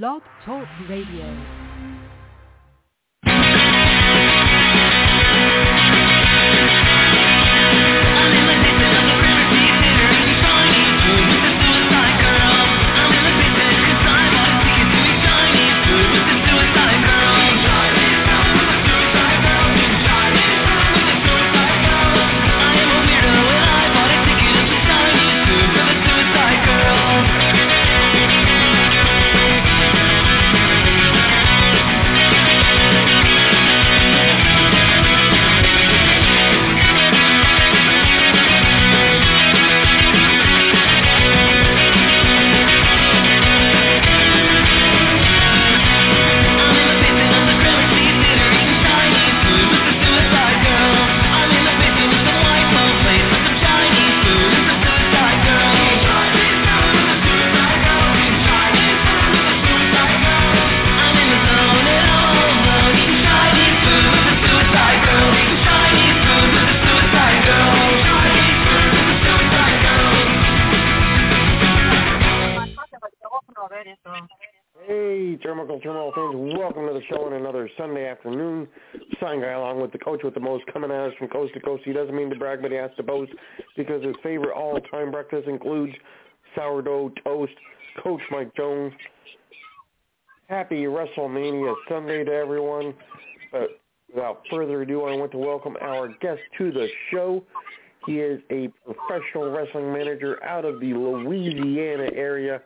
Blog Talk Radio. Coach with the most coming at us from coast to coast. He doesn't mean to brag, but he has to boast because his favorite all-time breakfast includes sourdough toast. Coach Mike Jones. Happy WrestleMania Sunday to everyone. But without further ado, I want to welcome our guest to the show. He is a professional wrestling manager out of the Louisiana area.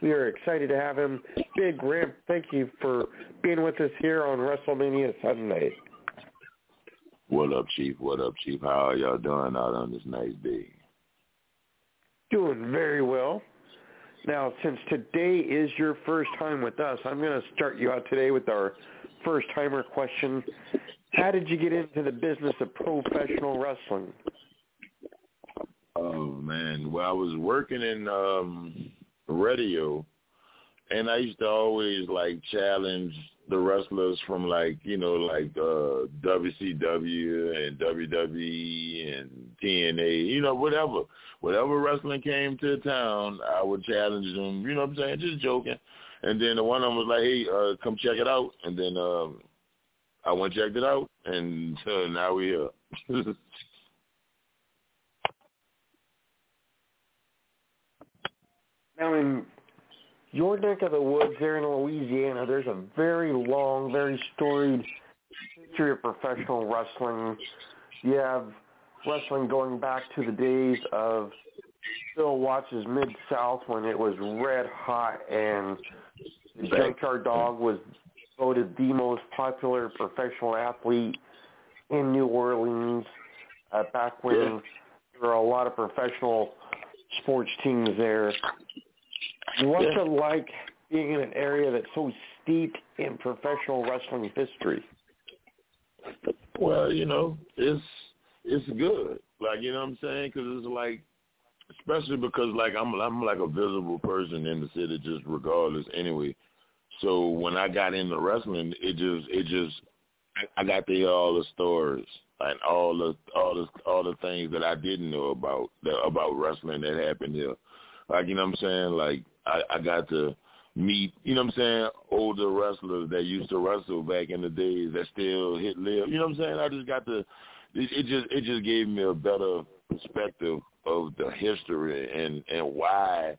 We are excited to have him. Big Ramp, thank you for being with us here on WrestleMania Sunday. What up, Chief? What up, Chief? How are y'all doing out on this nice day? Doing very well. Now, since today is your first time with us, I'm going to start you out today with our first-timer question. How did you get into the business of professional wrestling? Oh man, well I was working in um radio and I used to always like challenge the wrestlers from like, you know, like uh WCW and WWE and TNA, you know, whatever. Whatever wrestling came to town, I would challenge them, you know what I'm saying, just joking. And then the one of them was like, Hey, uh come check it out and then um I went checked it out and so now we're here. Now, in your neck of the woods there in Louisiana, there's a very long, very storied history of professional wrestling. You have wrestling going back to the days of Bill Watts' Mid-South when it was red hot and the Junkyard Dog was voted the most popular professional athlete in New Orleans uh, back when there were a lot of professional sports teams there. What's Yeah. it like being in an area that's so steeped in professional wrestling history? Well, you know, it's it's good. Like you know what I'm saying? Because it's like, especially because like I'm I'm like a visible person in the city, just regardless. Anyway, so when I got into wrestling, it just it just I- got to hear all the stories and all the all the all the things that I didn't know about that, about wrestling that happened here. Like you know what I'm saying? Like I, I got to meet, you know what I'm saying, older wrestlers that used to wrestle back in the days that still hit live. You know what I'm saying? I just got to it, it just it just gave me a better perspective of the history and and why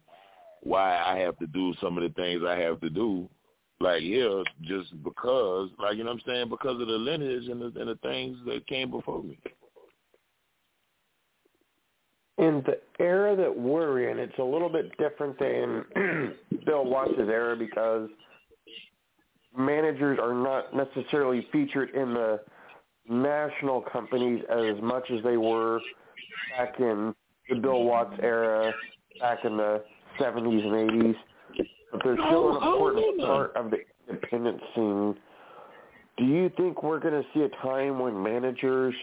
why I have to do some of the things I have to do like here just because like you know what I'm saying because of the lineage and the and the things that came before me. In the era that we're in, it's a little bit different than Bill Watts' era because managers are not necessarily featured in the national companies as much as they were back in the Bill Watts era, back in the 70s and 80s. But they're still an important part of the independent scene. Do you think we're going to see a time when managers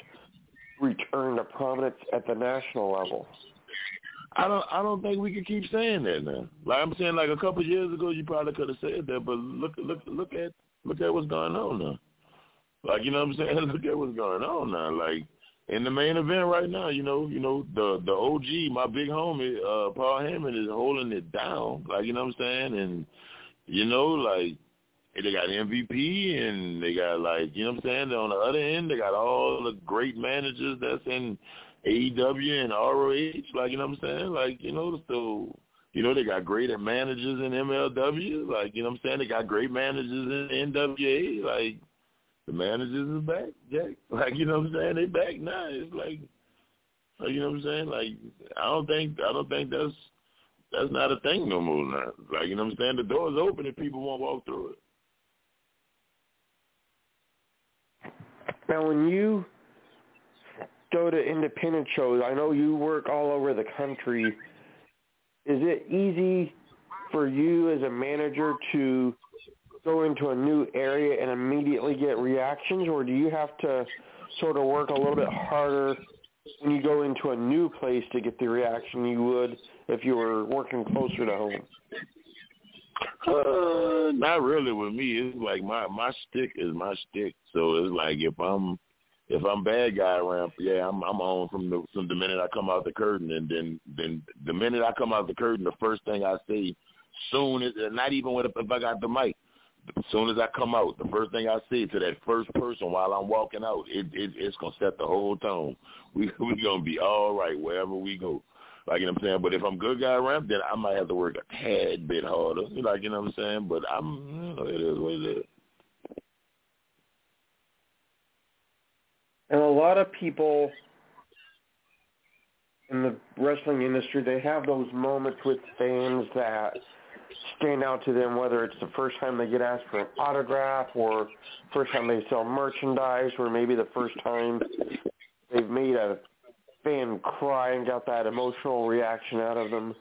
return to prominence at the national level? I don't I don't think we can keep saying that now. Like I'm saying like a couple of years ago you probably could have said that, but look look look at look at what's going on now. Like you know what I'm saying? Look at what's going on now. Like in the main event right now, you know, you know, the the OG, my big homie, uh Paul Heyman is holding it down. Like, you know what I'm saying? And you know, like they got MVP and they got like you know what I'm saying. On the other end, they got all the great managers that's in AEW and ROH. Like you know what I'm saying. Like you know, so you know they got great managers in MLW. Like you know what I'm saying. They got great managers in NWA. Like the managers is back, Jack. Like you know what I'm saying. They back now. It's like, like you know what I'm saying. Like I don't think I don't think that's that's not a thing no more now. Like you know what I'm saying. The door's open and people won't walk through it. Now, when you go to independent shows, I know you work all over the country. Is it easy for you as a manager to go into a new area and immediately get reactions, or do you have to sort of work a little bit harder when you go into a new place to get the reaction you would if you were working closer to home? Uh, not really with me. It's like my my stick is my stick. So it's like if I'm if I'm bad guy around, yeah, I'm I'm on from the from the minute I come out the curtain, and then then the minute I come out the curtain, the first thing I say, soon as not even with if I got the mic, as soon as I come out, the first thing I say to that first person while I'm walking out, it, it it's gonna set the whole tone. We we gonna be all right wherever we go. Like you know what I'm saying. But if I'm good guy around, then I might have to work a tad bit harder. Like you know what I'm saying. But I'm you know, it is what it is. And a lot of people in the wrestling industry, they have those moments with fans that stand out to them, whether it's the first time they get asked for an autograph or first time they sell merchandise or maybe the first time they've made a fan cry and got that emotional reaction out of them.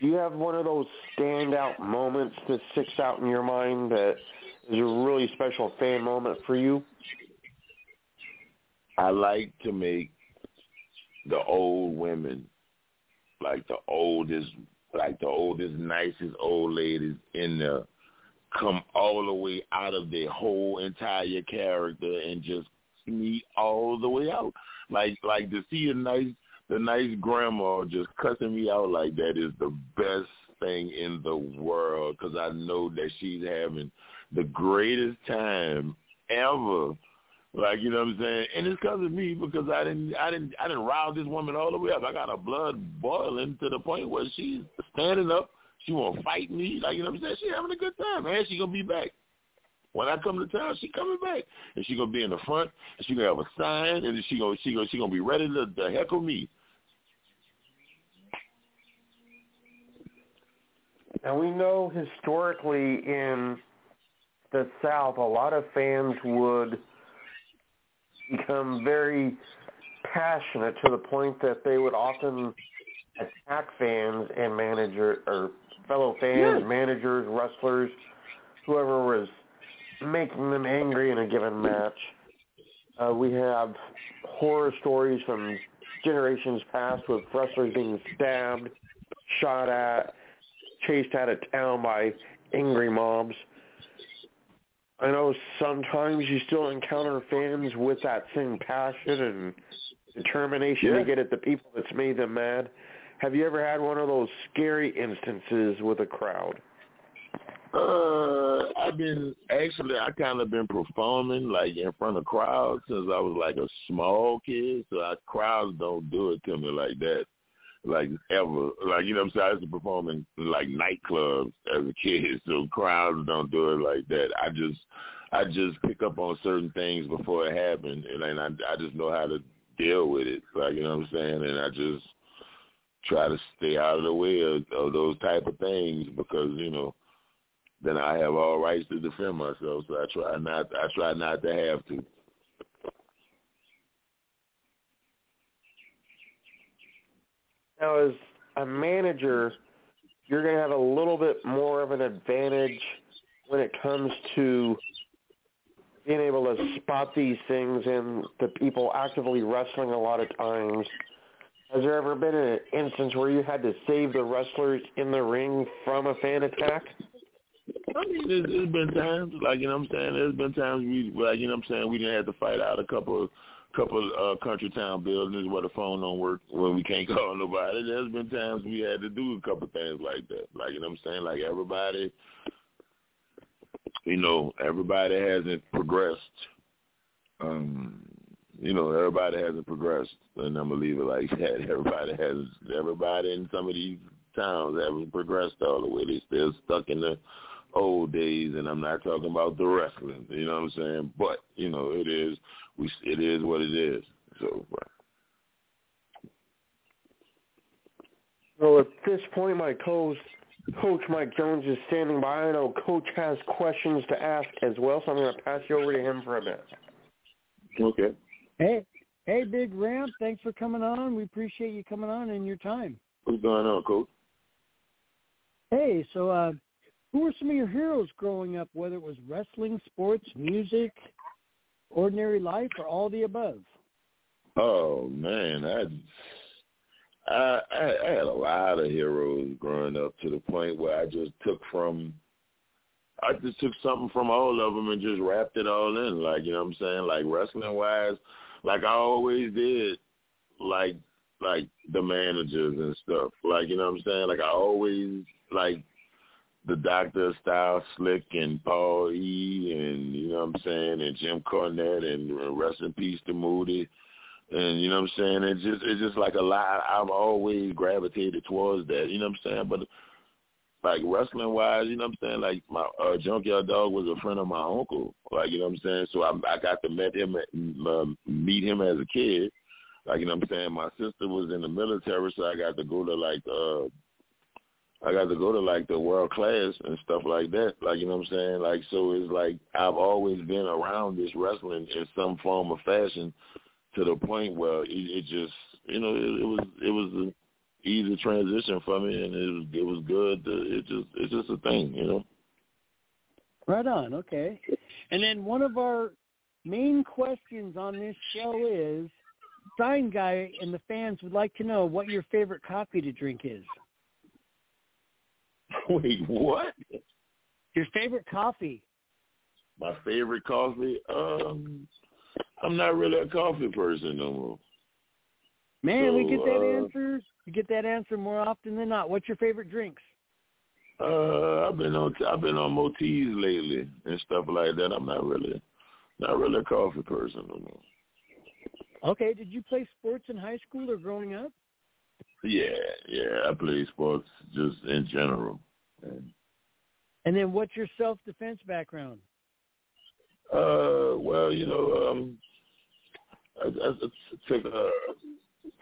Do you have one of those standout moments that sticks out in your mind that is a really special fan moment for you? I like to make the old women, like the oldest, like the oldest, nicest old ladies in there, come all the way out of their whole entire character and just me all the way out. Like like to see a nice the nice grandma just cussing me out like that is the best thing in the world because I know that she's having the greatest time ever. Like you know what I'm saying, and it's because of me because I didn't, I didn't, I didn't rile this woman all the way up. I got her blood boiling to the point where she's standing up. She won't fight me. Like you know what I'm saying, she having a good time, man. She gonna be back. When I come to town, she coming back, and she gonna be in the front, and she gonna have a sign, and she gonna she gonna she gonna be ready to, to heckle me. And we know historically in the South, a lot of fans would become very passionate to the point that they would often attack fans and manager or fellow fans, yeah. managers, wrestlers, whoever was making them angry in a given match. Uh, we have horror stories from generations past with wrestlers being stabbed, shot at, chased out of town by angry mobs. I know sometimes you still encounter fans with that same passion and determination yeah. to get at the people that's made them mad. Have you ever had one of those scary instances with a crowd? Uh, I've been actually I kind of been performing like in front of crowds since I was like a small kid. So I, crowds don't do it to me like that, like ever. Like you know what I'm saying. I used to like nightclubs as a kid, so crowds don't do it like that. I just I just pick up on certain things before it happened, and then I I just know how to deal with it. Like you know what I'm saying, and I just try to stay out of the way of, of those type of things because you know then I have all rights to defend myself. So I try not I try not to have to. Now, as a manager, you're going to have a little bit more of an advantage when it comes to being able to spot these things in the people actively wrestling a lot of times. Has there ever been an instance where you had to save the wrestlers in the ring from a fan attack? I mean, there's, there's been times, like, you know what I'm saying, there's been times we, like, you know what I'm saying, we didn't have to fight out a couple couple uh, country town buildings where the phone don't work when we can't call nobody. There's been times we had to do a couple things like that. Like, you know what I'm saying, like everybody, you know, everybody hasn't progressed. Um, you know, everybody hasn't progressed, and I'm gonna leave it like that. Everybody has, everybody in some of these towns haven't progressed all the way. They still stuck in the old days, and I'm not talking about the wrestling. You know what I'm saying? But you know, it is we, it is what it is. So. Well, at this point, my co-host Coach Mike Jones is standing by. I know Coach has questions to ask as well, so I'm going to pass you over to him for a bit. Okay. Hey, hey, Big Ramp. Thanks for coming on. We appreciate you coming on and your time. What's going on, Coach? Hey, so uh, who were some of your heroes growing up, whether it was wrestling, sports, music, ordinary life, or all the above? Oh man, I I, I, had a lot of heroes growing up to the point where I just took from, I just took something from all of them and just wrapped it all in. Like you know what I'm saying, like wrestling wise, like I always did, like like the managers and stuff. Like you know what I'm saying, like I always like the Doctor Style Slick and Paul E and you know what I'm saying and Jim Cornette and rest in peace to Moody and you know what I'm saying? It's just it's just like a lot I've always gravitated towards that, you know what I'm saying? But like wrestling wise, you know what I'm saying? Like my uh Junkyard Dog was a friend of my uncle. Like, you know what I'm saying? So I I got to meet him uh, meet him as a kid. Like, you know what I'm saying? My sister was in the military so I got to go to like uh I got to go to like the world class and stuff like that. Like, you know what I'm saying? Like so it's like I've always been around this wrestling in some form or fashion to the point where it, it just you know it, it was it was an easy transition for me, and it was it was good. It just it's just a thing, you know. Right on. Okay. And then one of our main questions on this show is, Sign Guy and the fans would like to know what your favorite coffee to drink is. Wait, what? Your favorite coffee? My favorite coffee? Um, I'm not really a coffee person no more. Man, so, we get that uh, answer. We get that answer more often than not. What's your favorite drinks? Uh, I've been on I've been on motifs lately and stuff like that. I'm not really not really a coffee person no more. Okay. Did you play sports in high school or growing up? Yeah, yeah. I played sports just in general. And, then, what's your self defense background? Uh, well, you know, um, I, I, I took uh,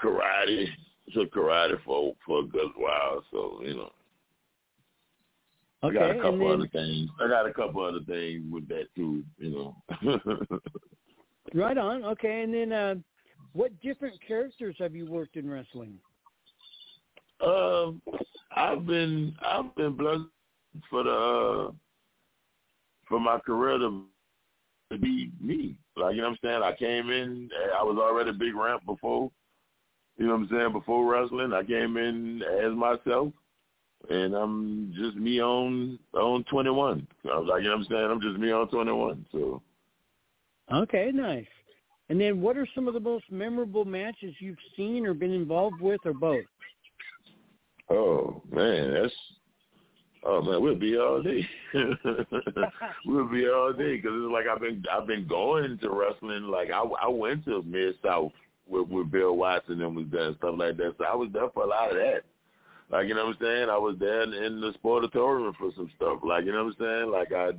karate, took karate for for a good while, so you know. Okay, I got a couple then, other things. I got a couple other things with that too, you know. right on. Okay, and then uh, what different characters have you worked in wrestling? Um, I've been I've been blessed for the uh, for my career to to be me. Like, you know what I'm saying? I came in, I was already a big ramp before, you know what I'm saying, before wrestling. I came in as myself, and I'm just me on on 21. I was like, you know what I'm saying? I'm just me on 21, so. Okay, nice. And then what are some of the most memorable matches you've seen or been involved with or both? Oh, man, that's Oh man, we'll be all day. we'll be all day because it's like I've been I've been going to wrestling. Like I I went to Mid South with with Bill Watson and was and stuff like that. So I was there for a lot of that. Like you know what I'm saying? I was there in the sportatorium for some stuff. Like you know what I'm saying? Like I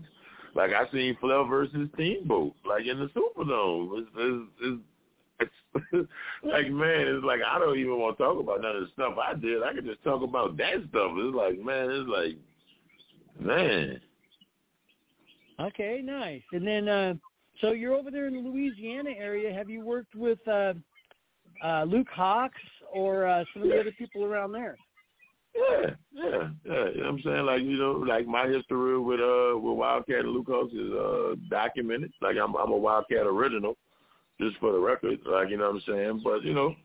like I seen Flair versus Steamboat like in the Superdome. It's, it's, it's like man, it's like I don't even want to talk about none of the stuff I did. I could just talk about that stuff. It's like man, it's like Man. Okay, nice. And then, uh, so you're over there in the Louisiana area. Have you worked with uh, uh, Luke Hawx or uh, some of the other people around there? Yeah, yeah, yeah. You know what I'm saying? Like, you know, like my history with uh with Wildcat and Luke Hawx is uh documented. Like I'm I'm a Wildcat original, just for the record. Like, you know what I'm saying? But, you know,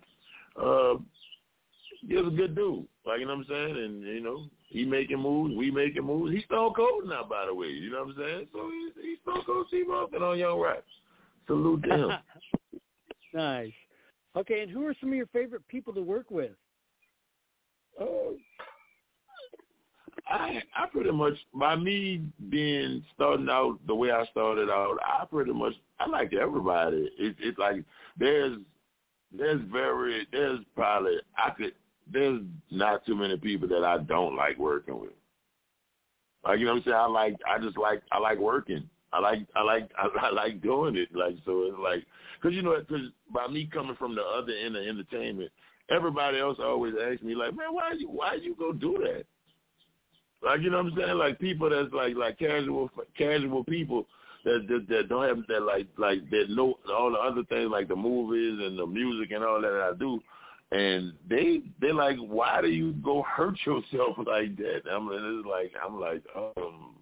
uh he's a good dude. Like, you know what I'm saying? And, you know, he making moves, we making moves. He's Stone Cold now, by the way. You know what I'm saying? So he's, he's Stone Cold Steve Austin on Young Rap. Salute to him. nice. Okay, and who are some of your favorite people to work with? Uh, I I pretty much by me being starting out the way I started out, I pretty much I like everybody. It's it's like there's there's very there's probably I could there's not too many people that I don't like working with. Like you know what I'm saying? I like I just like I like working. I like I like I, I like doing it. Like so it's like because you know because by me coming from the other end of entertainment, everybody else always asks me like, man, why you why you go do that? Like you know what I'm saying? Like people that's like like casual casual people that that, that don't have that like like that know all the other things like the movies and the music and all that I do. And they they like, why do you go hurt yourself like that? I'm it's like I'm like, um,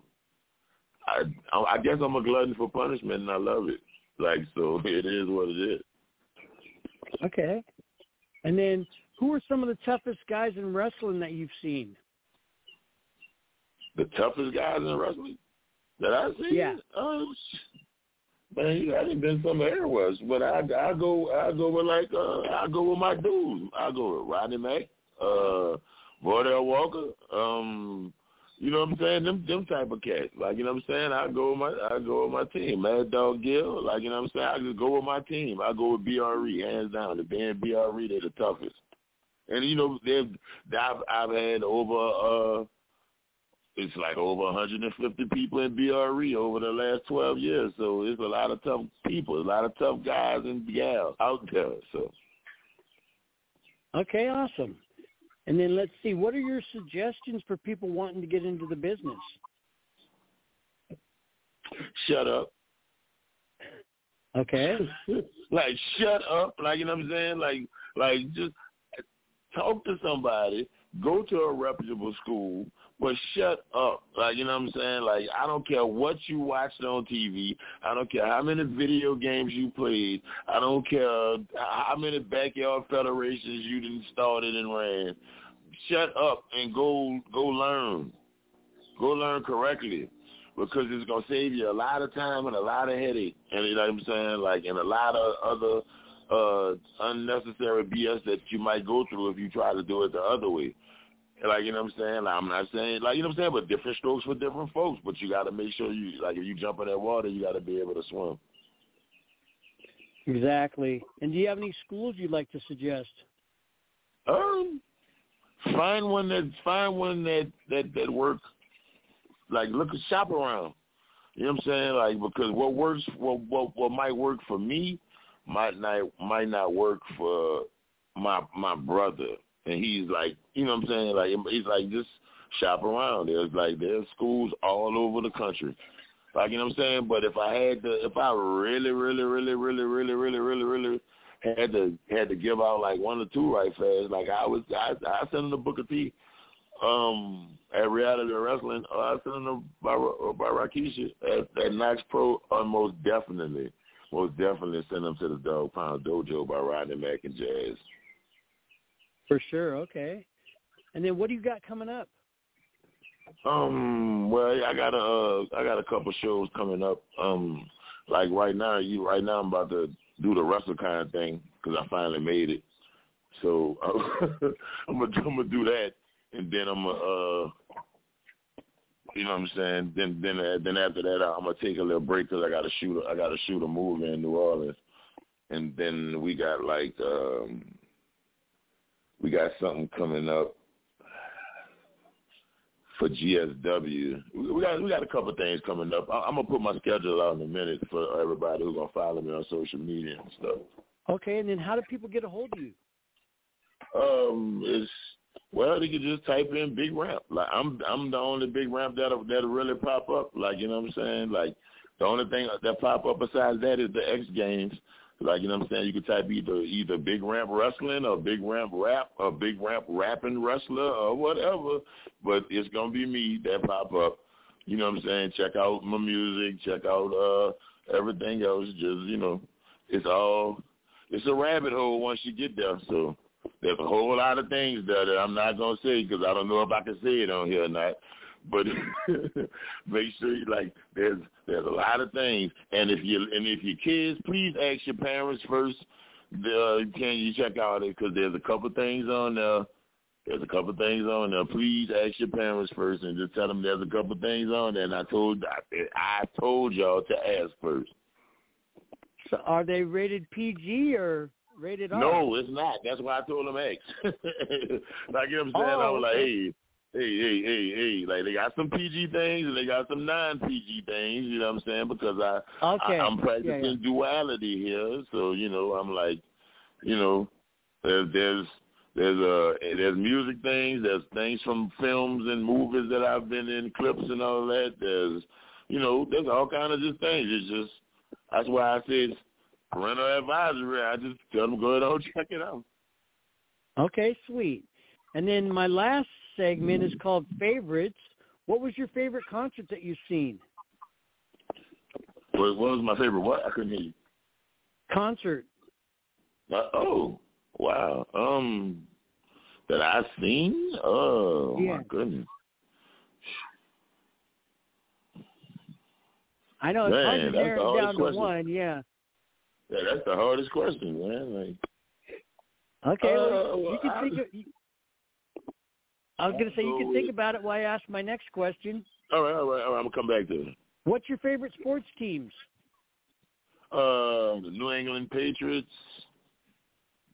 I I guess I'm a glutton for punishment and I love it. Like so, it is what it is. Okay. And then, who are some of the toughest guys in wrestling that you've seen? The toughest guys in wrestling that I've seen? Yeah. Um, man, I didn't been some areas, but I I go I go with like uh I go with my dudes. I go with Rodney Mack, uh, Vordell Walker, um, you know what I'm saying? Them them type of cats. Like, you know what I'm saying? I go with my I go with my team. Mad Dog Gill, like, you know what I'm saying? I just go with my team. I go with BRE, hands down. The band BRE, they're the toughest. And you know, they've I've I've had over uh it's like over 150 people in BRE over the last 12 years. So it's a lot of tough people, a lot of tough guys and gals out there. So Okay, awesome. And then let's see, what are your suggestions for people wanting to get into the business? Shut up. Okay. like shut up. Like you know what I'm saying? Like like just talk to somebody, go to a reputable school, but shut up. Like you know what I'm saying? Like I don't care what you watched on TV. I don't care how many video games you played. I don't care how many backyard federations you didn't started and ran shut up and go go learn. Go learn correctly. Because it's gonna save you a lot of time and a lot of headache. And you know what I'm saying? Like and a lot of other uh unnecessary BS that you might go through if you try to do it the other way. Like you know what I'm saying? Like, I'm not saying like you know what I'm saying, but different strokes for different folks. But you got to make sure you like if you jump in that water, you got to be able to swim. Exactly. And do you have any schools you'd like to suggest? Um, Find one that find one that that that works. Like look at shop around. You know what I'm saying? Like because what works, what what what might work for me, might not might not work for my my brother. And he's like, you know what I'm saying? Like he's like just shop around. There's like there's schools all over the country. Like you know what I'm saying? But if I had to, if I really, really, really, really, really, really, really, really had to had to give out like one or two right fast. Like I was, I, I sent him the Booker T um, at Reality Wrestling. Uh, I sent him by by Rakisha at, at Knox Pro. Uh, most definitely, most definitely send him to the Dog Pound Dojo by Rodney Mack and Jazz. For sure. Okay. And then what do you got coming up? Um. Well, I got a uh, I got a couple shows coming up. Um. Like right now, you right now I'm about to do the wrestle kind of thing because I finally made it. So I'm gonna I'm gonna do that, and then I'm gonna, uh, you know what I'm saying. Then then uh, then after that, I'm gonna take a little break because I gotta shoot I gotta shoot a movie in New Orleans, and then we got like um, we got something coming up for GSW. We got we got a couple of things coming up. I'm gonna put my schedule out in a minute for everybody who's gonna follow me on social media and stuff. Okay, and then how do people get a hold of you? Um, it's well, they can just type in Big Ramp. Like I'm I'm the only Big Ramp that'll that'll really pop up. Like you know what I'm saying? Like the only thing that pop up besides that is the X Games. Like, you know what I'm saying? You could type either either Big Ramp Wrestling or Big Ramp Rap or Big Ramp Rapping Wrestler or whatever. But it's to be me that pop up. You know what I'm saying? Check out my music. Check out uh everything else. Just, you know, it's all, it's a rabbit hole once you get there. So there's a whole lot of things there that I'm not to say because I don't know if I can say it on here or not. But make sure you like there's there's a lot of things, and if you and if your kids, please ask your parents first. Uh, can you check out it because there's a couple things on there there's a couple things on there. Please ask your parents first and just tell them there's a couple things on there. And I told I, I told y'all to ask first. So are they rated PG or rated R? No, it's not. That's why I told them X. like you know what I'm saying? Oh, I was like, hey, hey, hey, hey, hey. Like they got some PG things and they got some non-PG things. You know what I'm saying? Because I, Okay. I I'm practicing yeah. duality here, so you know I'm like, you know, there's there's there's uh there's music things, there's things from films and movies that I've been in, clips and all that. There's you know, there's all kind of just things. It's just that's why I said parental advisory. I just tell them go ahead and check it out. Okay, sweet. And then my last segment is called favorites. What was your favorite concert that you've seen? What, was my favorite? What I couldn't hear you. Concert. Uh, oh wow. Um, that I've seen. Oh Yeah. my goodness. I know it's hard Man, to that's the narrow down to question. one. Yeah. Yeah, that's the hardest question, man. Like, Okay. well, Uh, you well, can I- think. Of, you, I was going to say you can think about it while I ask my next question. all right, all right, all right. I'm gonna come back to it. What's your favorite sports teams? Um, the New England Patriots.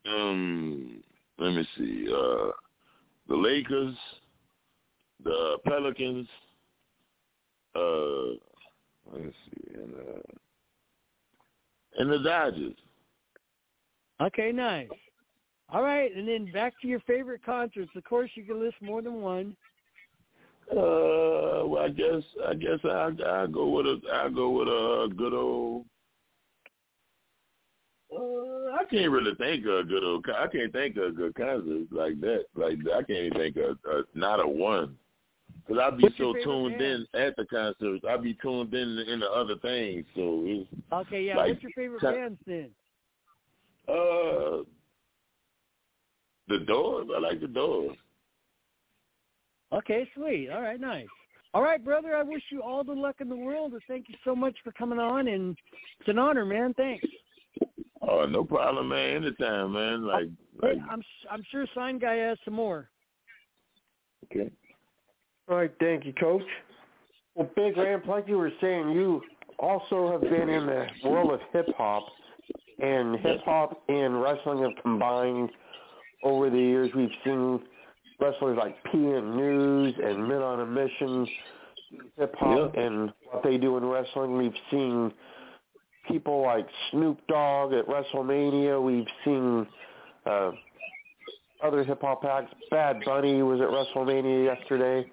Um, let me see. Uh, the Lakers, the Pelicans. Uh, let me see, and uh, and the Dodgers. Okay, nice. All right, and then back to your favorite concerts. Of course, you can list more than one. Uh, well, I guess I guess I I go with a I go with a good old. Uh, I can't really think of a good old. I can't think of a good concert like that. Like I can't even think of a, not a one. Cause I'd be What's so tuned band? in at the concerts. I'd be tuned in into other things. So it's Okay, yeah. Like, What's your favorite bands then? uh, the Doors. I like the Doors. Okay, sweet. All right, nice. All right, brother. I wish you all the luck in the world, and thank you so much for coming on. And it's an honor, man. Thanks. Oh, no problem, man. Anytime, man. Like, like I'm I'm sure Sign Guy has some more. okay. All right, thank you, Coach. Well, Big Ramp, like you were saying, you also have been in the world of hip hop, and hip hop and wrestling have combined over the years. We've seen wrestlers like PN News and Men on a Mission, hip hop, Yeah. and what they do in wrestling. We've seen people like Snoop Dogg at WrestleMania. We've seen uh, other hip hop acts. Bad Bunny was at WrestleMania yesterday.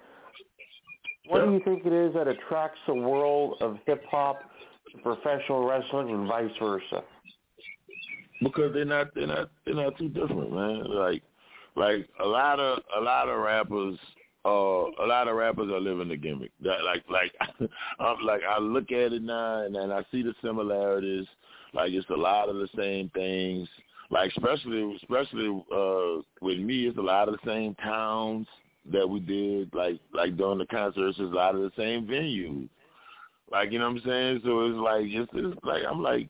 What do you think it is that attracts the world of hip hop to professional wrestling and vice versa? Because they're not they're not they're not too different, man. Like like a lot of a lot of rappers uh a lot of rappers are living the gimmick. That like like I'm like I look at it now and, I see the similarities. Like it's a lot of the same things. Like especially especially uh with me it's a lot of the same towns that we did like like during the concerts, it's a lot of the same venues. Like you know what I'm saying? So it's like it's, it's like I'm like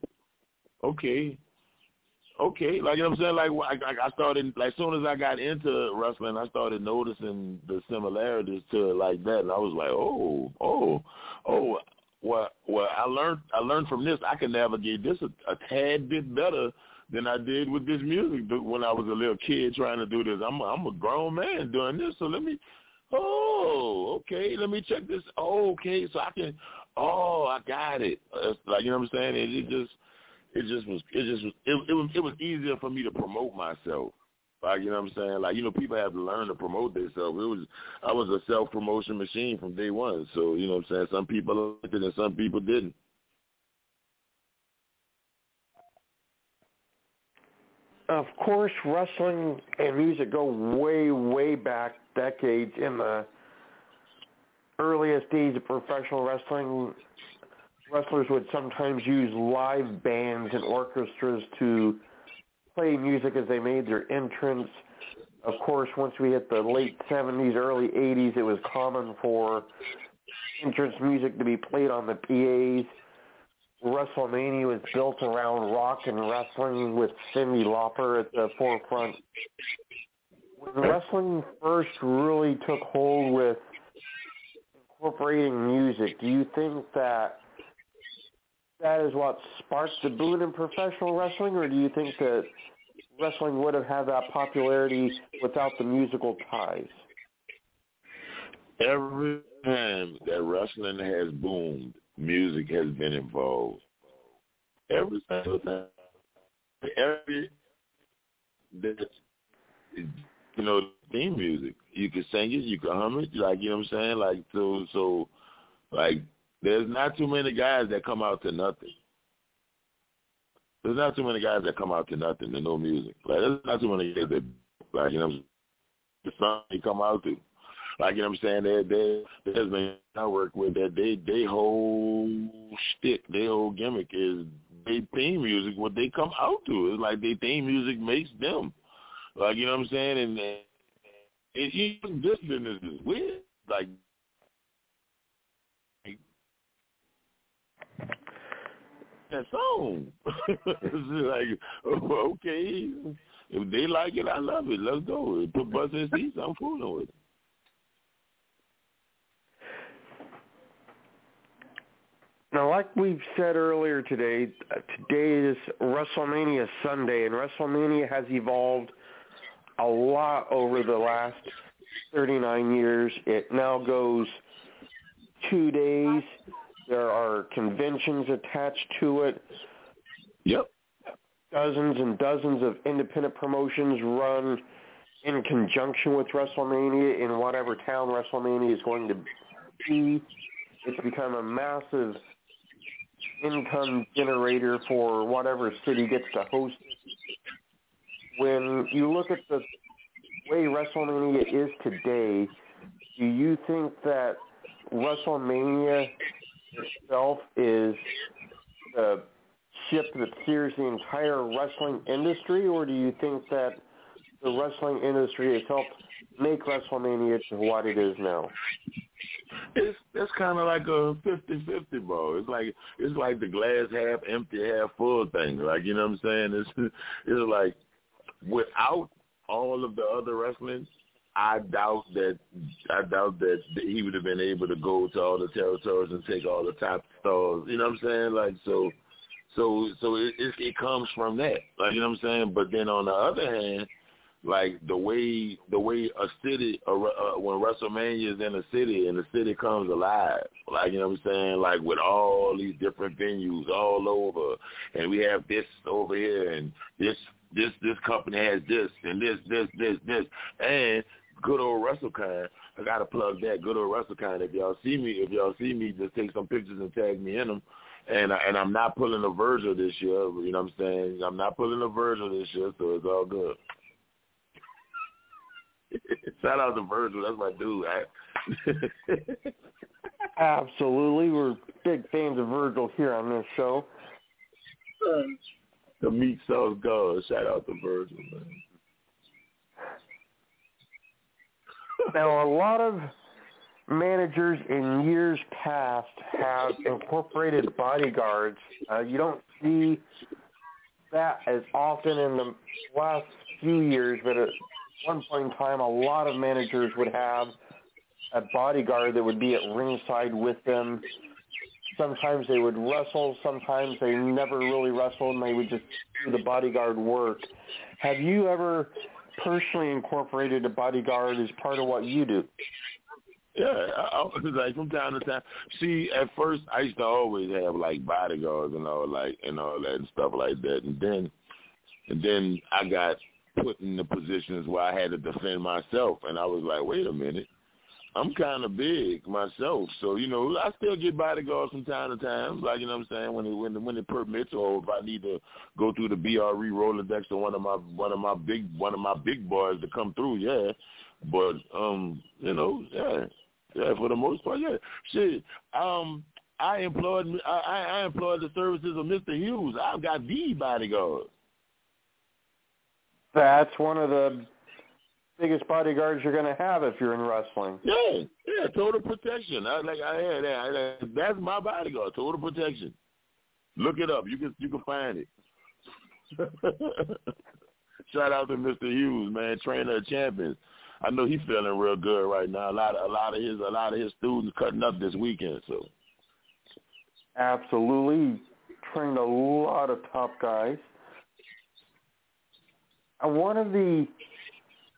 okay, okay, like you know what I'm saying. Like I, I started, like as soon as I got into wrestling, I started noticing the similarities to it like that, and I was like, oh, oh, oh. Well, well, I learned I learned from this. I can navigate this a, a tad bit better than I did with this music when I was a little kid trying to do this. I'm a, I'm a grown man doing this, so let me. Oh, okay. Let me check this. Okay. So I can. Oh, I got it. It's like you know what I'm saying. It, it just it just was it just was it, it was it was easier for me to promote myself. Like you know what I'm saying? Like you know people have to learn to promote themselves. It was I was a self promotion machine from day one. So you know what I'm saying? Some people liked it and some people didn't. Of course, wrestling and music go way, way back decades. In the earliest days of professional wrestling, wrestlers would sometimes use live bands and orchestras to play music as they made their entrance. Of course, once we hit the late 70s, early 80s, it was common for entrance music to be played on the PAs. WrestleMania was built around rock and wrestling with Cyndi Lauper at the forefront. when wrestling first really took hold with incorporating music, do you think that that is what sparked the boom in professional wrestling, or do you think that wrestling would have had that popularity without the musical ties? Every time that wrestling has boomed, music has been involved. Every single time. Every that you know, theme music. You can sing it, you can hum it, like you know what I'm saying? Like so so like there's not too many guys that come out to nothing. There's not too many guys that come out to nothing to no music. Like there's not too many guys that like you know the song they come out to. Like you know what I'm saying? They they there's been I work with that they they whole stick, their whole gimmick is they theme music what they come out to. It's like they theme music makes them. Like you know what I'm saying? And, and even this business is weird. Like that song. like, okay, if they like it, I love it. Let's go. Put bus in seats. I'm fooling with it. Now, like we've said earlier today, today is WrestleMania Sunday, and WrestleMania has evolved a lot over the last 39 years. It now goes two days. There are conventions attached to it. Yep. Dozens and dozens of independent promotions run in conjunction with WrestleMania in whatever town WrestleMania is going to be. It's become a massive income generator for whatever city gets to host it. When you look at the way WrestleMania is today, do you think that WrestleMania itself is the ship that steers the entire wrestling industry, or do you think that the wrestling industry has helped make WrestleMania to what it is now? It's that's kind of like a fifty-fifty, bro. It's like it's like the glass half empty, half full thing. Like you know what I'm saying? It's it's like without all of the other wrestling, I doubt that I doubt that he would have been able to go to all the territories and take all the top stars. You know what I'm saying? Like so, so so it it, it comes from that. Like you know what I'm saying? But then on the other hand, like the way the way a city uh, uh, when WrestleMania is in a city and the city comes alive, like you know what I'm saying, like with all these different venues all over, and we have this over here and this this this company has this and this this this this and good old WrestleCon. I gotta plug that good old WrestleCon. If y'all see me, if y'all see me, just take some pictures and tag me in them. And I, and I'm not pulling a Virgil this year. You know what I'm saying? I'm not pulling a Virgil this year, so it's all good. Shout out to Virgil. That's my dude. I... Absolutely. We're big fans of Virgil here on this show. The meat sauce God. Shout out to Virgil, man. Now, a lot of managers in years past have incorporated bodyguards. Uh, you don't see that as often in the last few years, but at one point in time, a lot of managers would have a bodyguard that would be at ringside with them. Sometimes they would wrestle. Sometimes they never really wrestled, and they would just do the bodyguard work. Have you ever personally incorporated a bodyguard as part of what you do? Yeah, I, I, like from time to time. See, at first I used to always have like bodyguards and all like and all that and stuff like that, and then and then I got put in the positions where I had to defend myself, and I was like, wait a minute, I'm kind of big myself, so you know I still get bodyguards from time to time, like you know what I'm saying when it when when it permits, or if I need to go through the BRE Rolodex to one of my one of my big one of my big boys to come through, yeah. But um, you know, yeah, yeah, for the most part, yeah. Shit, um, I employed I I employed the services of Mr. Hughes. I've got the bodyguard. That's one of the biggest bodyguards you're going to have if you're in wrestling. Yeah, yeah, total protection. I like I had that. That's my bodyguard, total protection. Look it up. You can you can find it. Shout out to Mr. Hughes, man, trainer of champions. I know he's feeling real good right now. A lot of a lot of his a lot of his students cutting up this weekend. So absolutely trained a lot of top guys. And one of the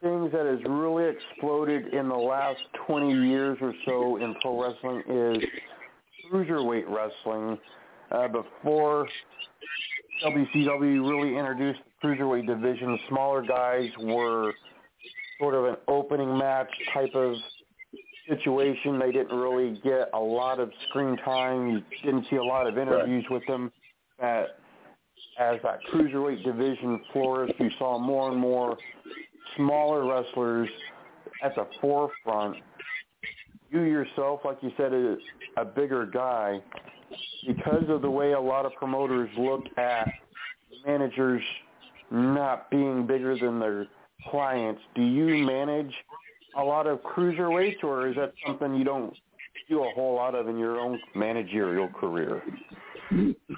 things that has really exploded in the last 20 years or so in pro wrestling is cruiserweight wrestling. Uh, before WCW really introduced the cruiserweight division, smaller guys were sort of an opening match type of situation. They didn't really get a lot of screen time. You didn't see a lot of interviews right. with them. That as that cruiserweight division flourished, you saw more and more smaller wrestlers at the forefront. You yourself, like you said, is a bigger guy because of the way a lot of promoters look at managers not being bigger than their clients. Do you manage a lot of cruiserweights, or is that something you don't do a whole lot of in your own managerial career?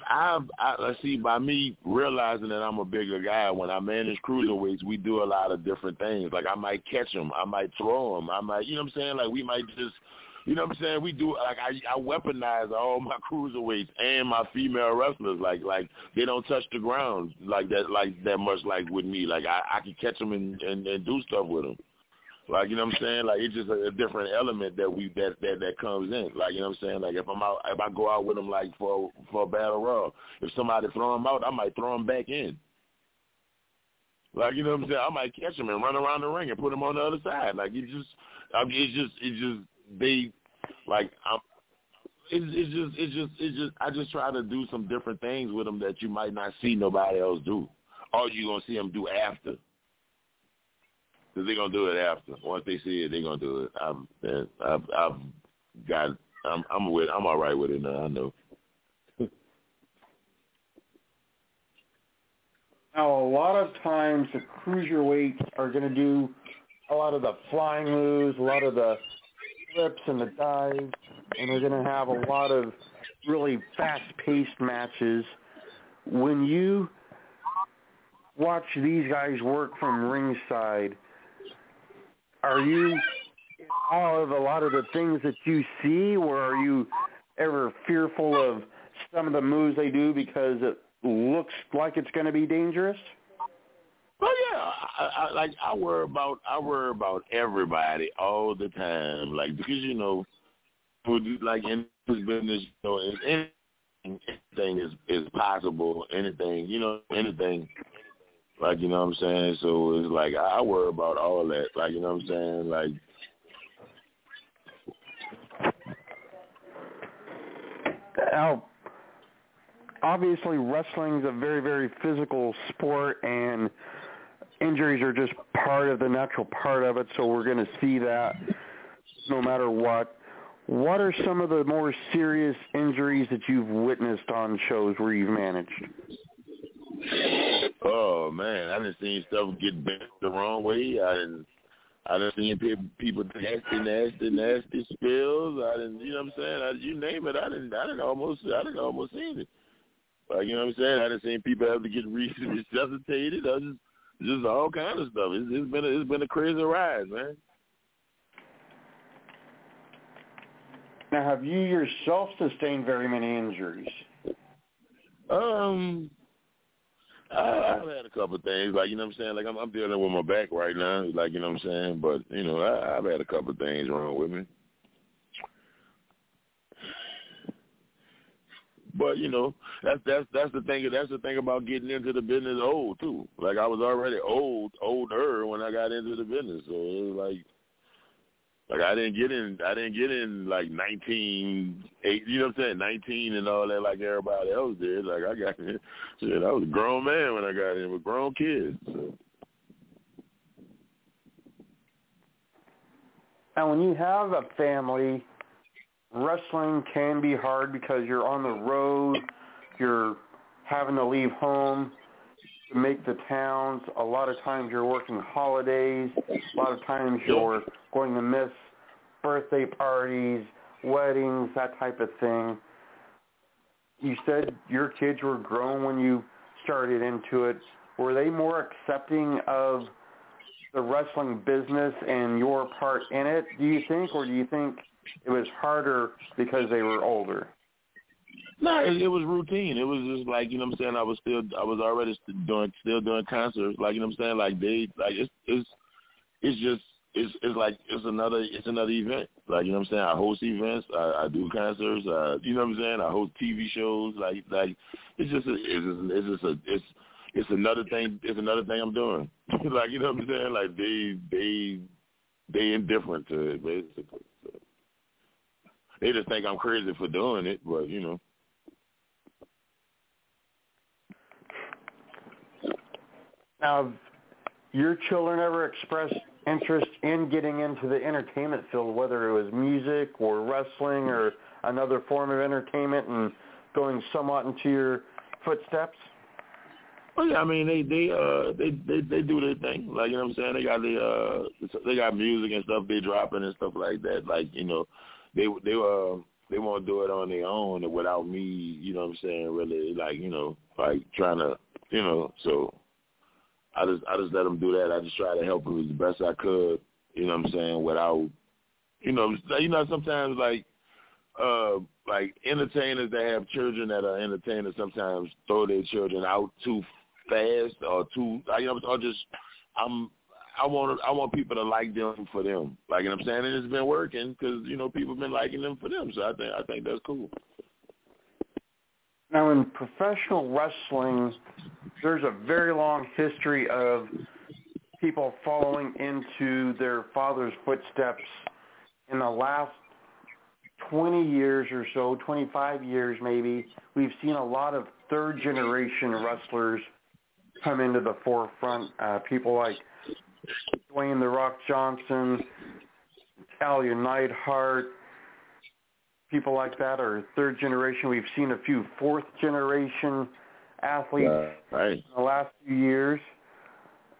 I've, I see by me realizing that I'm a bigger guy. When I manage cruiserweights, we do a lot of different things. Like I might catch them, I might throw them, I might, you know what I'm saying? Like we might just, you know what I'm saying? We do like I, I weaponize all my cruiserweights and my female wrestlers. Like like they don't touch the ground like that like that much like with me. Like I, I can catch them and, and and do stuff with them. Like you know what I'm saying? Like it's just a, a different element that we that that that comes in. Like you know what I'm saying? Like if I'm out, if I go out with them like for for a battle royal, if somebody throw them out, I might throw them back in. Like you know what I'm saying? I might catch them and run around the ring and put them on the other side. Like it just, I mean, it's just, it's just they, like I'm. It's, it's just, it's just, it's just. I just try to do some different things with them that you might not see nobody else do, or you gonna see them do after. Cause they're gonna do it after. Once they see it, they're gonna do it. I'm, I've, I've got. I'm, I'm with. I'm all right with it now. I know. now, a lot of times the cruiserweights are to do a lot of the flying moves, a lot of the flips and the dives, and they're to have a lot of really fast-paced matches. When you watch these guys work from ringside, are you all of a lot of the things that you see, or are you ever fearful of some of the moves they do because it looks like it's going to be dangerous? Well, yeah, I, I, like I worry about I worry about everybody all the time, like because you know, like in this business, you know, anything is is possible. Anything, you know, anything like, you know what I'm saying? So it's like I worry about all that. Like, you know what I'm saying? Like now obviously wrestling is a very, very physical sport and injuries are just part of the natural part of it, so we're going to see that no matter what. What are some of the more serious injuries that you've witnessed on shows where you've managed? Oh man, I didn't see stuff get bent the wrong way. I didn't. I didn't see people, people nasty, nasty, nasty spills. I didn't, you know what I'm saying? I, you name it, I didn't, I didn't almost, I didn't almost see it. Like you know what I'm saying? I didn't see people have to get resuscitated. I just, just all kind of stuff. It's, it's been, a, it's been a crazy ride, man. Now, have you yourself sustained very many injuries? Um, I've had a couple of things, like you know what I'm saying. Like I'm, I'm dealing with my back right now, like you know what I'm saying. But you know, I, I've had a couple of things wrong with me. But you know, that's that's that's the thing. That's the thing about getting into the business old too. Like I was already old, older when I got into the business, so it was like like I didn't get in, I didn't get in like nineteen, eight, you know what I'm saying, nineteen and all that like everybody else did. Like I got in, shit, I was a grown man when I got in with grown kids. So. Now, when you have a family, wrestling can be hard because you're on the road, you're having to leave home to make the towns. A lot of times you're working holidays. A lot of times you're going to miss birthday parties, weddings, that type of thing. You said your kids were grown when you started into it. were they more accepting of the wrestling business and your part in it, do you think, or do you think it was harder because they were older? No, it, it was routine. It was just like you know what I'm saying. I was still I was already doing still doing concerts. Like you know what I'm saying. Like they like it's it's it's just it's it's like it's another it's another event. Like you know what I'm saying. I host events. I, I do concerts. Uh, you know what I'm saying. I host TV shows. Like like it's just a, it's just, it's just a it's it's another thing. It's another thing I'm doing. like you know what I'm saying. Like they they they indifferent to it basically. So they just think I'm crazy for doing it, but you know. Now, have your children ever expressed interest in getting into the entertainment field, whether it was music or wrestling or another form of entertainment, and going somewhat into your footsteps? Well, yeah, I mean they they uh they they they do their thing. Like you know what I'm saying. They got the uh they got music and stuff they dropping and stuff like that. Like you know they they uh they won't do it on their own without me. You know what I'm saying. Really like you know like trying to you know so I just I just let them do that. I just try to help them as best I could. You know what I'm saying without you know you know sometimes like uh like entertainers that have children that are entertainers sometimes throw their children out too fast or too you know or just I'm I want I want people to like them for them. Like you know what I'm saying, and it's been working because you know people have been liking them for them. So I think I think that's cool. Now, in professional wrestling, there's a very long history of people following into their father's footsteps. In the last 20 years or so, 25 years maybe, we've seen a lot of third generation wrestlers come into the forefront. Uh, people like Dwayne The Rock Johnson, Natalya Neidhart, people like that are third generation. We've seen a few fourth generation athletes uh, right. in the last few years.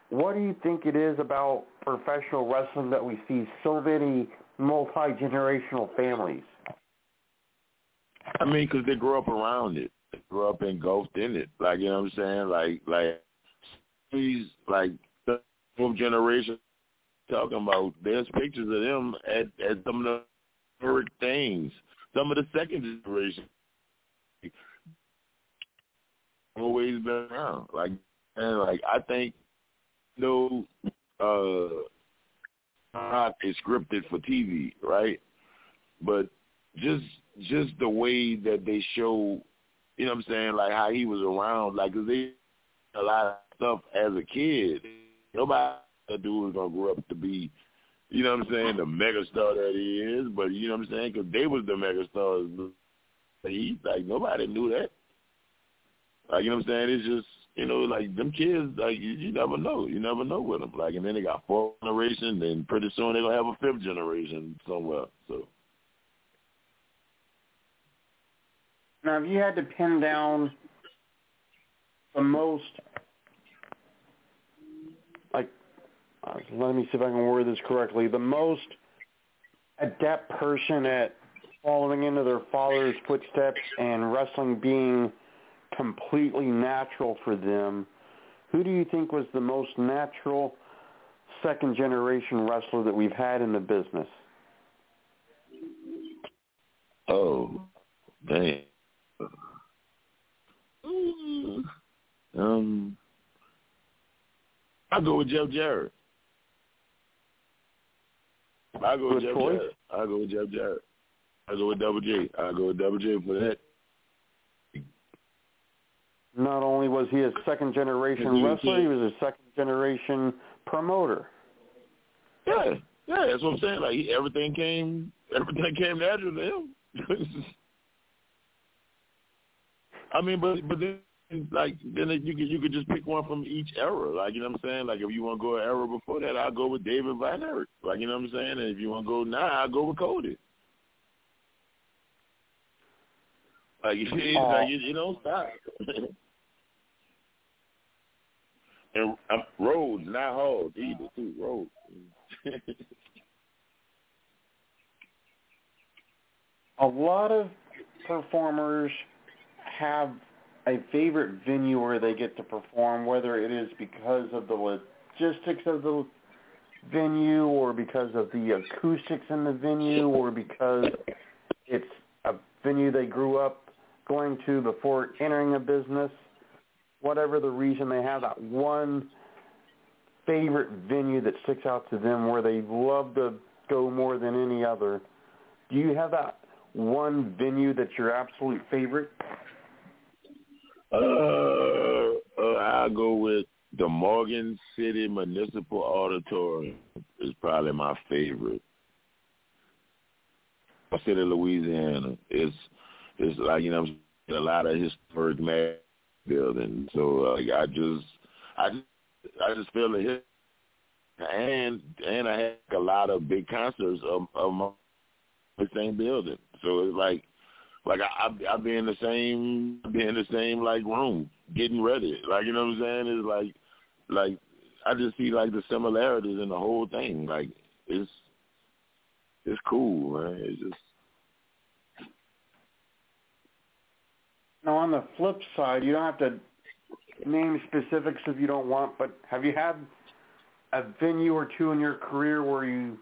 What do you think it is about professional wrestling that we see so many multi-generational families? I mean, because they grew up around it. They grew up engulfed in it. Like, you know what I'm saying? Like, like, these, like, the fourth generation talking about, there's pictures of them at, at some of the first things some of the second generation always been around. Like and like I think no uh not is scripted for TV, right? But just just the way that they show, you know what I'm saying, like how he was around, like they a lot of stuff as a kid. Nobody dude was gonna grow up to be you know what I'm saying, the megastar that he is, but you know what I'm saying, because they was the megastars. He like nobody knew that. Like you know what I'm saying, it's just you know like them kids like you, you never know, you never know with them. Like and then they got fourth generation, then pretty soon they're gonna have a fifth generation somewhere. So. Now, if you had to pin down the most uh, let me see if I can word this correctly, the most adept person at following into their father's footsteps and wrestling being completely natural for them, who do you think was the most natural second generation wrestler that we've had in the business? Oh, dang. Um, I'll go with Jeff Jarrett. I go with Jeff Jarrett. I go with Jeff Jarrett. I go with Double J. I go with Double J for that. Not only was he a second generation wrestler, he was a second generation promoter. Yeah, yeah, that's what I'm saying. Like he, everything came, everything came natural to him. I mean, but but then like then you could you could just pick one from each era. Like you know what I'm saying. Like if you want to go an era before that, I'll go with David Von Erich. Like you know what I'm saying. And if you want to go now, I'll go with Cody. Like, you, oh. like you, you don't stop. and um, Rhodes, not Hall either too. Rhodes. a lot of performers have a favorite venue where they get to perform, whether it is because of the logistics of the venue or because of the acoustics in the venue or because it's a venue they grew up going to before entering a business, whatever the reason they have that one favorite venue that sticks out to them where they love to go more than any other. Do you have that one venue that's your absolute favorite? Uh, uh I'll go with the Morgan City Municipal Auditorium is probably my favorite. City, Louisiana. It's it's like you know a lot of historic man buildings. So uh, I just I just I just feel the hit, and and I had a lot of big concerts of, of my the same building. So it's like like I I, I be in the same be in the same like room getting ready. Like you know what I'm saying? It's like like I just see like the similarities in the whole thing. Like it's it's cool, man. It's just now on the flip side, you don't have to name specifics if you don't want, but have you had a venue or two in your career where you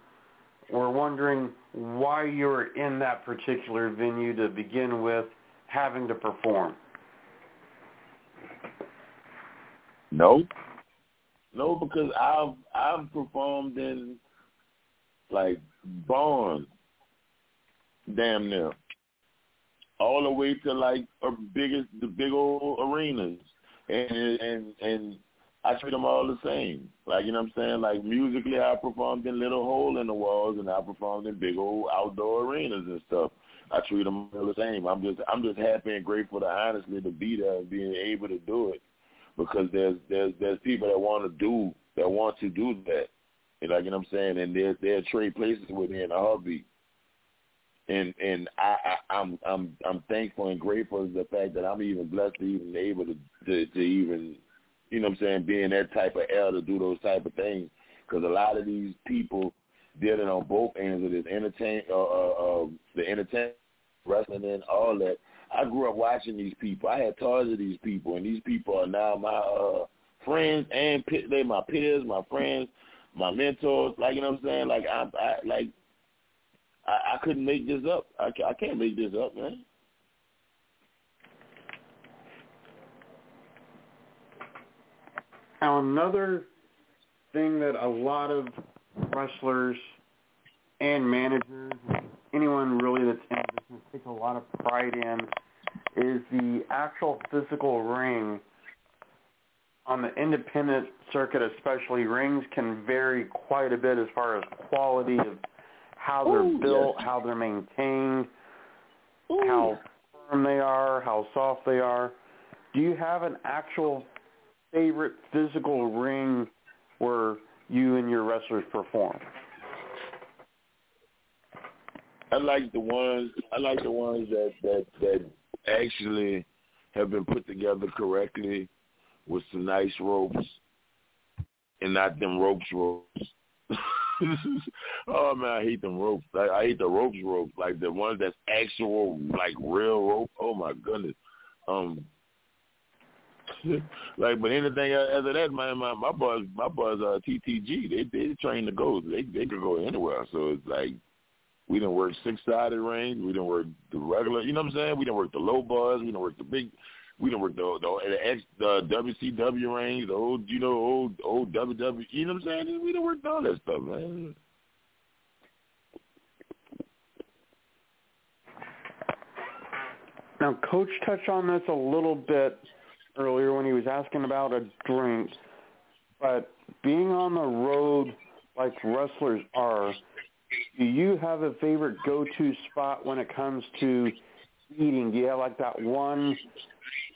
were wondering why you were in that particular venue to begin with having to perform? No. No, because I've I've performed in like barns, damn near, all the way to like a biggest the big old arenas, and and and I treat them all the same. Like you know what I'm saying? Like musically, I performed in little hole in the walls, and I performed in big old outdoor arenas and stuff. I treat them all the same. I'm just I'm just happy and grateful to honestly to be there and being able to do it because there's there's there's people that want to do that want to do that. You know, you know what I'm saying? And they're they're trade places with me in a heartbeat. And and I, I I'm I'm I'm thankful and grateful for the fact that I'm even blessed to even able to to, to even you know what I'm saying be in that type of to do those type of things because a lot of these people did it on both ends of this entertain uh, uh, uh the entertainment wrestling and all that I grew up watching these people. I had toys of these people, and these people are now my uh, friends and they my peers, my friends, my mentors. Like you know what I'm saying? Like I, I like I, I couldn't make this up. I, I can't make this up, man. Now another thing that a lot of wrestlers and managers, anyone really that's in business, take a lot of pride in is the actual physical ring. On the independent circuit especially, rings can vary quite a bit as far as quality of how they're Ooh, built, yes. how they're maintained, Ooh. how firm they are, how soft they are. Do you have an actual favorite physical ring where you and your wrestlers perform? I like the ones. I like the ones that that that actually have been put together correctly with some nice ropes and not them ropes ropes. oh man, I hate them ropes. I, I hate the ropes ropes, like the ones that's actual like real rope. Oh my goodness. Um like but anything other than that, man, my my boys my boys are uh, TTG. They they train to go. They they could go anywhere. So it's like we didn't work six sided range. We didn't work the regular. You know what I'm saying? We didn't work the low bars. We didn't work the big. We didn't work the the, the, X, the WCW range, the old you know old old WW. You know what I'm saying? We didn't work all that stuff, man. Now, Coach touched on this a little bit earlier when he was asking about a drink, but being on the road like wrestlers are, do you have a favorite go-to spot when it comes to eating? Do you have like that one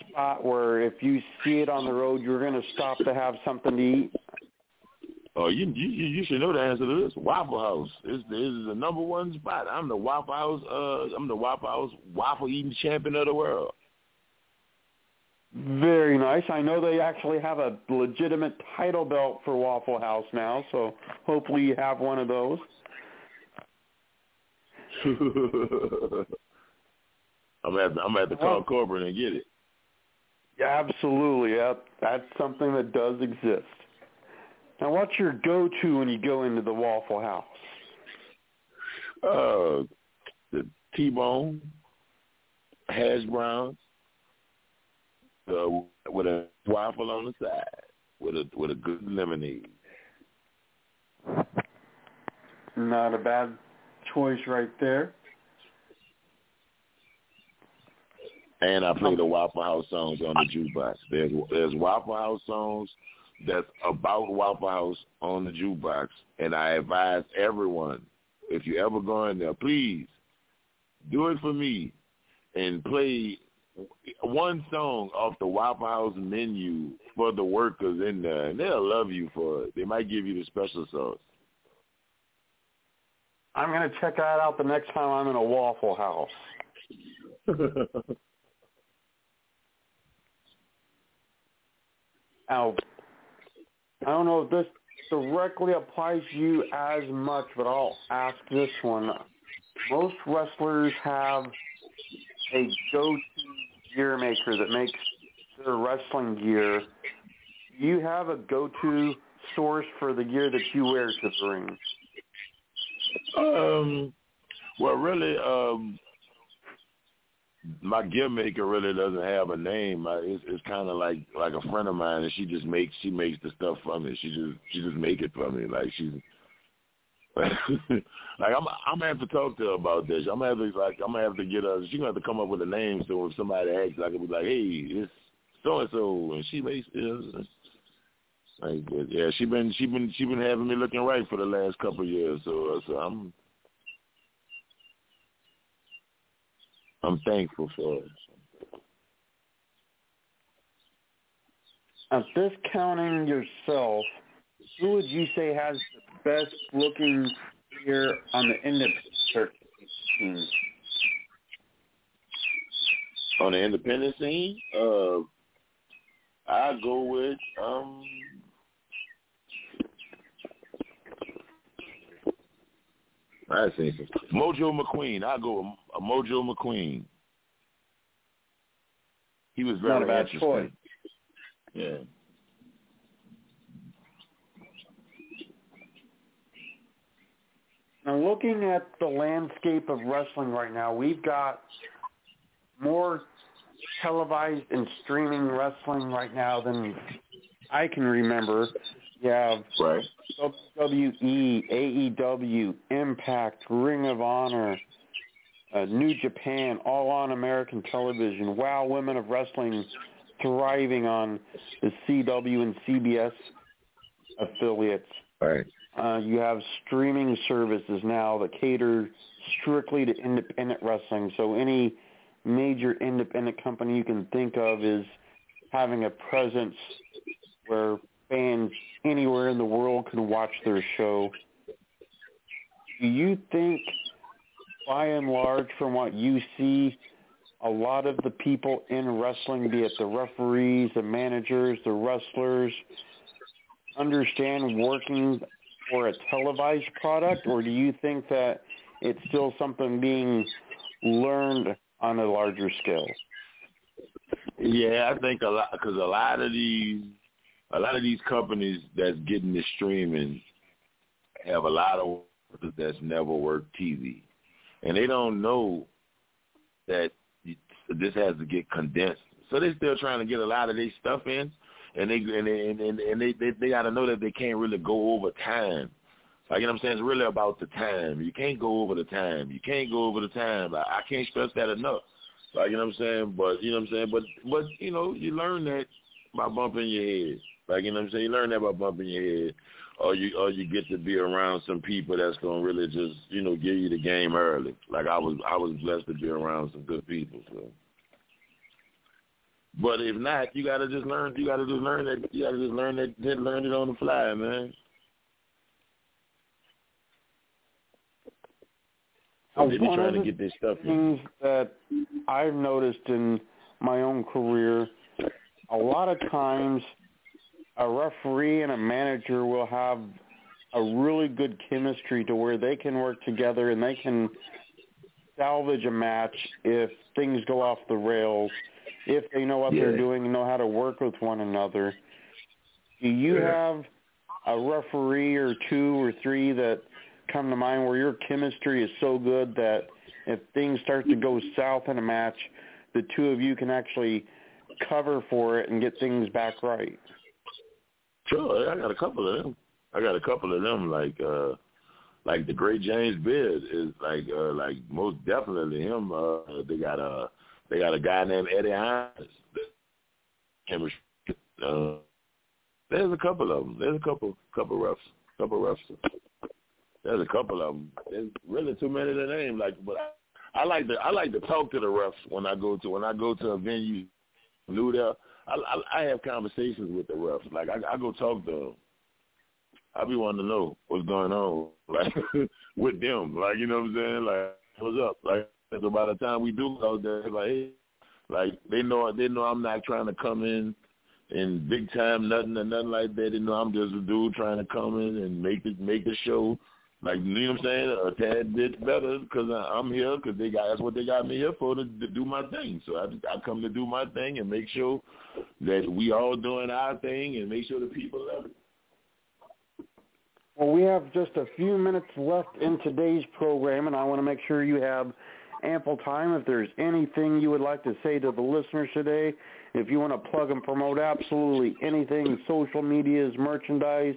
spot where if you see it on the road, you're going to stop to have something to eat? Oh, you you you should know the answer to this. Waffle House is is the number one spot. I'm the Waffle House. Uh, I'm the Waffle House waffle eating champion of the world. Very nice. I know they actually have a legitimate title belt for Waffle House now, so hopefully you have one of those. I'm to, I'm have to call oh. Corbin and get it. Yeah, Absolutely. Yep. That's something that does exist. Now, what's your go-to when you go into the Waffle House? Uh, the T-bone, hash browns, uh, with a waffle on the side, with a with a good lemonade. Not a bad choice right there. And I play the Waffle House songs on the jukebox. There's there's Waffle House songs that's about Waffle House on the jukebox, and I advise everyone if you ever go in there, please do it for me and play one song off the Waffle House menu for the workers in there, and they'll love you for it. They might give you the special sauce. I'm going to check that out the next time I'm in a Waffle House. now, I don't know if this directly applies to you as much, but I'll ask this one. Most wrestlers have a go-to gear maker that makes their wrestling gear. Do you have a go-to source for the gear that you wear to the ring? Um, well, really, um, my gear maker really doesn't have a name. I, it's it's kind of like like a friend of mine, and she just makes she makes the stuff for me. She just she just make it for me. Like she's like I'm I'm gonna have to talk to her about this. I'm gonna have to like I'm gonna have to get her. She's gonna have to come up with a name so if somebody asks, I can be like, hey, it's so and so, and she makes it. Like, yeah, she been she been she been having me looking right for the last couple of years. So uh, so I'm I'm thankful for it. Now, discounting yourself, who would you say has the best looking gear on the independent scene? On the independent scene, uh, I go with um. I see Mojo McQueen. I go with Mojo McQueen. He was very Not a bad interesting. choice. Yeah. Looking at the landscape of wrestling right now, we've got more televised and streaming wrestling right now than I can remember. You have Right. WWE, AEW, Impact, Ring of Honor, uh, New Japan, all on American television. Wow, Women of Wrestling thriving on the CW and CBS affiliates. Right. Uh, you have streaming services now that cater strictly to independent wrestling. So any major independent company you can think of is having a presence where fans anywhere in the world can watch their show. Do you think, by and large, from what you see, a lot of the people in wrestling, be it the referees, the managers, the wrestlers, understand working for a televised product, or do you think that it's still something being learned on a larger scale? Yeah, I think a lot because a lot of these, a lot of these companies that's getting the streaming have a lot of workers that's never worked TV, and they don't know that this has to get condensed. So they're still trying to get a lot of their stuff in, and they and and, and, they they, they got to know that they can't really go over time. Like you know what I'm saying, it's really about the time. You can't go over the time. You can't go over the time. I, I can't stress that enough. Like you know what I'm saying, but you know what I'm saying, but but you know you learn that by bumping your head. Like you know what I'm saying, you learn that by bumping your head, or you or you get to be around some people that's gonna really just you know give you the game early. Like I was I was blessed to be around some good people. So. But if not, you gotta just learn. You gotta just learn that. You gotta just learn that. Just learn it on the fly, man. So they be trying to get this stuff. in. things that I've noticed in my own career, a lot of times a referee and a manager will have a really good chemistry to where they can work together and they can salvage a match if things go off the rails. If they know what Yeah. they're doing and know how to work with one another. Do you Yeah. have a referee or two or three that come to mind where your chemistry is so good that if things start to go south in a match, the two of you can actually cover for it and get things back right? Sure, I got a couple of them. I got a couple of them like uh like the great James Beard is like uh like most definitely him. Uh they got a they got a guy named Eddie Hines. Uh there's a couple of them. There's a couple couple refs. Couple of refs. There's a couple of them. There's really too many to name. Like, but I, I like to I like to talk to the refs when I go to when I go to a venue. New there, I, I I have conversations with the refs. Like I, I go talk to them. I be wanting to know what's going on, like with them. Like you know what I'm saying? Like what's up? Like so by the time we do go there, like like they know they know I'm not trying to come in and big time nothing or nothing like that. They know I'm just a dude trying to come in and make the make the show like you know what I'm saying a tad bit better because I'm here because they got that's what they got me here for to, to do my thing. So I I come to do my thing and make sure that we all doing our thing and make sure the people love it. Well, we have just a few minutes left in today's program, and I want to make sure you have ample time. If there's anything you would like to say to the listeners today, if you want to plug and promote absolutely anything, social medias, merchandise,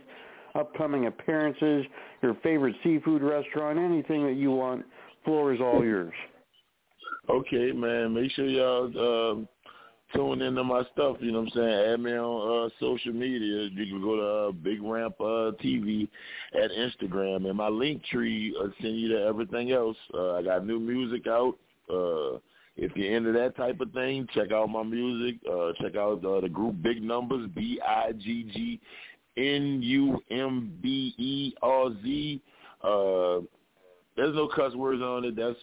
upcoming appearances, your favorite seafood restaurant, anything that you want, floor is all yours. Okay, man. Make sure y'all um, tune into my stuff. You know what I'm saying? Add me on uh, social media. You can go to uh, Big Ramp uh, TV at Instagram, and my Linktree will send you to everything else. Uh, I got new music out. Uh, if you're into that type of thing, check out my music. Uh, check out uh, the group Big Numbers, B I G G N U M B E R Z. Uh, there's no cuss words on it. That's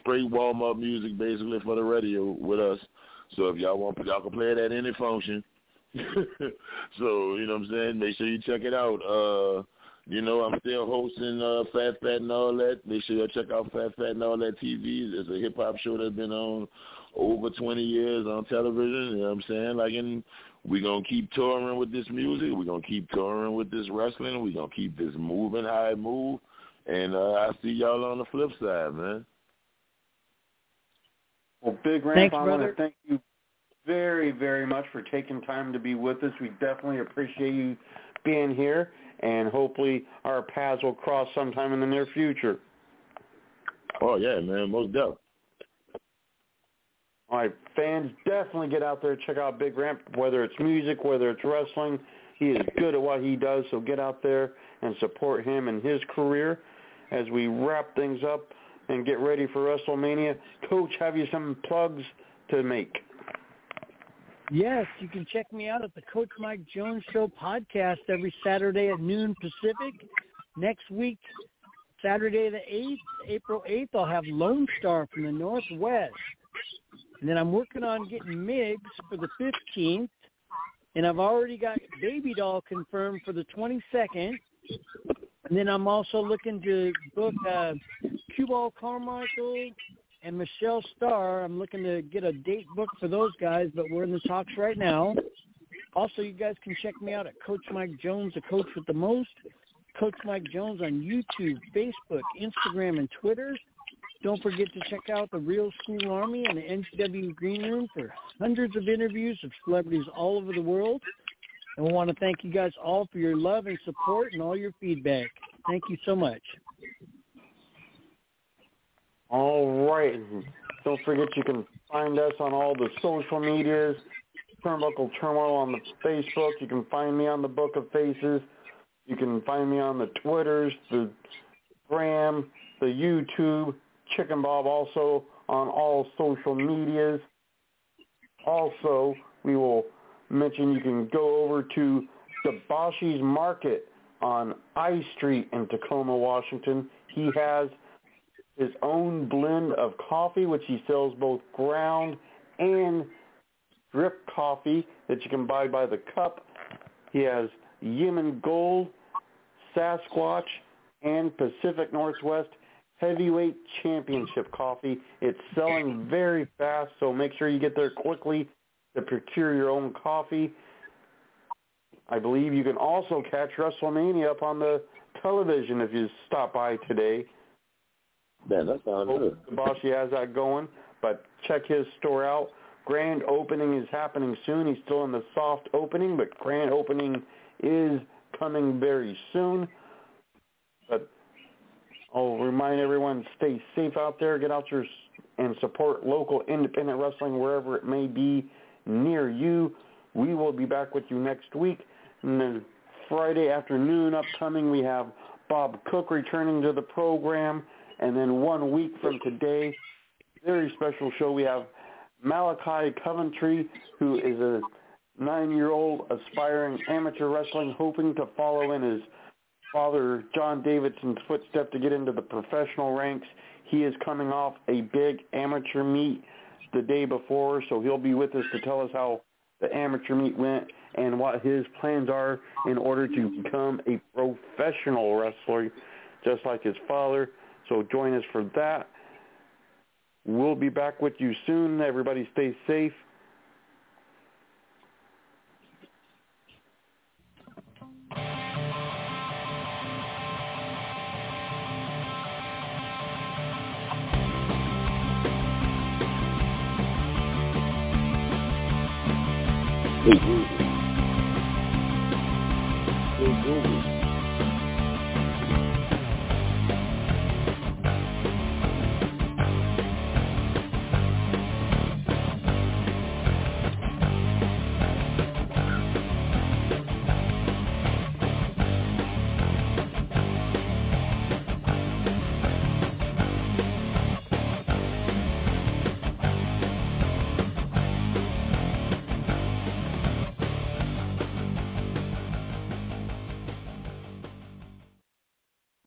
straight warm up music basically for the radio with us. So if y'all want, y'all can play it at any function. so you know what I'm saying. Make sure you check it out. Uh, you know I'm still hosting uh, Fat Fat and all that. Make sure y'all check out Fat Fat and all that TV. It's a hip hop show that's been on over 20 years on television. You know what I'm saying? Like, and we're gonna keep touring with this music. We're gonna keep touring with this wrestling. We're gonna keep this moving how it move. And uh, I see y'all on the flip side, man. Well, Big Ramp, Thanks, I want to thank you very, very much for taking time to be with us. We definitely appreciate you being here, and hopefully our paths will cross sometime in the near future. Oh yeah, man, most definitely. All right, fans, definitely get out there, check out Big Ramp, whether it's music, whether it's wrestling. He is good at what he does, so get out there and support him and his career as we wrap things up and get ready for WrestleMania. Coach, have you some plugs to make? Yes, you can check me out at the Coach Mike Jones Show podcast every Saturday at noon Pacific. Next week, Saturday the 8th, April 8th, I'll have Lone Star from the Northwest. And then I'm working on getting Migs for the 15th. And I've already got Baby Doll confirmed for the 22nd. And then I'm also looking to book uh, Q-Ball Carmichael and Michelle Starr. I'm looking to get a date booked for those guys, but we're in the talks right now. Also, you guys can check me out at Coach Mike Jones, the coach with the most. Coach Mike Jones on YouTube, Facebook, Instagram, and Twitter. Don't forget to check out the Real School Army and the NCW Green Room for hundreds of interviews of celebrities all over the world. And we want to thank you guys all for your love and support and all your feedback. Thank you so much. All right. Don't forget you can find us on all the social medias. Turnbuckle Turmoil on the Facebook. You can find me on the Book of Faces. You can find me on the Twitters, the Gram, the YouTube, Chicken Bob also on all social medias. Also, we will mention you can go over to Debashi's Market on I Street in Tacoma, Washington. He has his own blend of coffee, which he sells both ground and drip coffee that you can buy by the cup. He has Yemen Gold, Sasquatch, and Pacific Northwest Heavyweight Championship Coffee. It's selling very fast, so make sure you get there quickly to procure your own coffee. I believe you can also catch WrestleMania up on the television if you stop by today. Man, that sounds good. Kabashi has that going, but check his store out. Grand opening is happening soon. He's still in the soft opening, but grand opening is coming very soon. But I'll remind everyone, stay safe out there. Get out your and support local independent wrestling wherever it may be near you. We will be back with you next week. And then Friday afternoon upcoming, we have Bob Cook returning to the program. And then one week from today, very special show, we have Malachi Coventry, who is a nine-year-old aspiring amateur wrestling, hoping to follow in his father John Davidson's footsteps to get into the professional ranks. He is coming off a big amateur meet the day before, so he'll be with us to tell us how the amateur meet went and what his plans are in order to become a professional wrestler, just like his father. So join us for that. We'll be back with you soon. Everybody stay safe.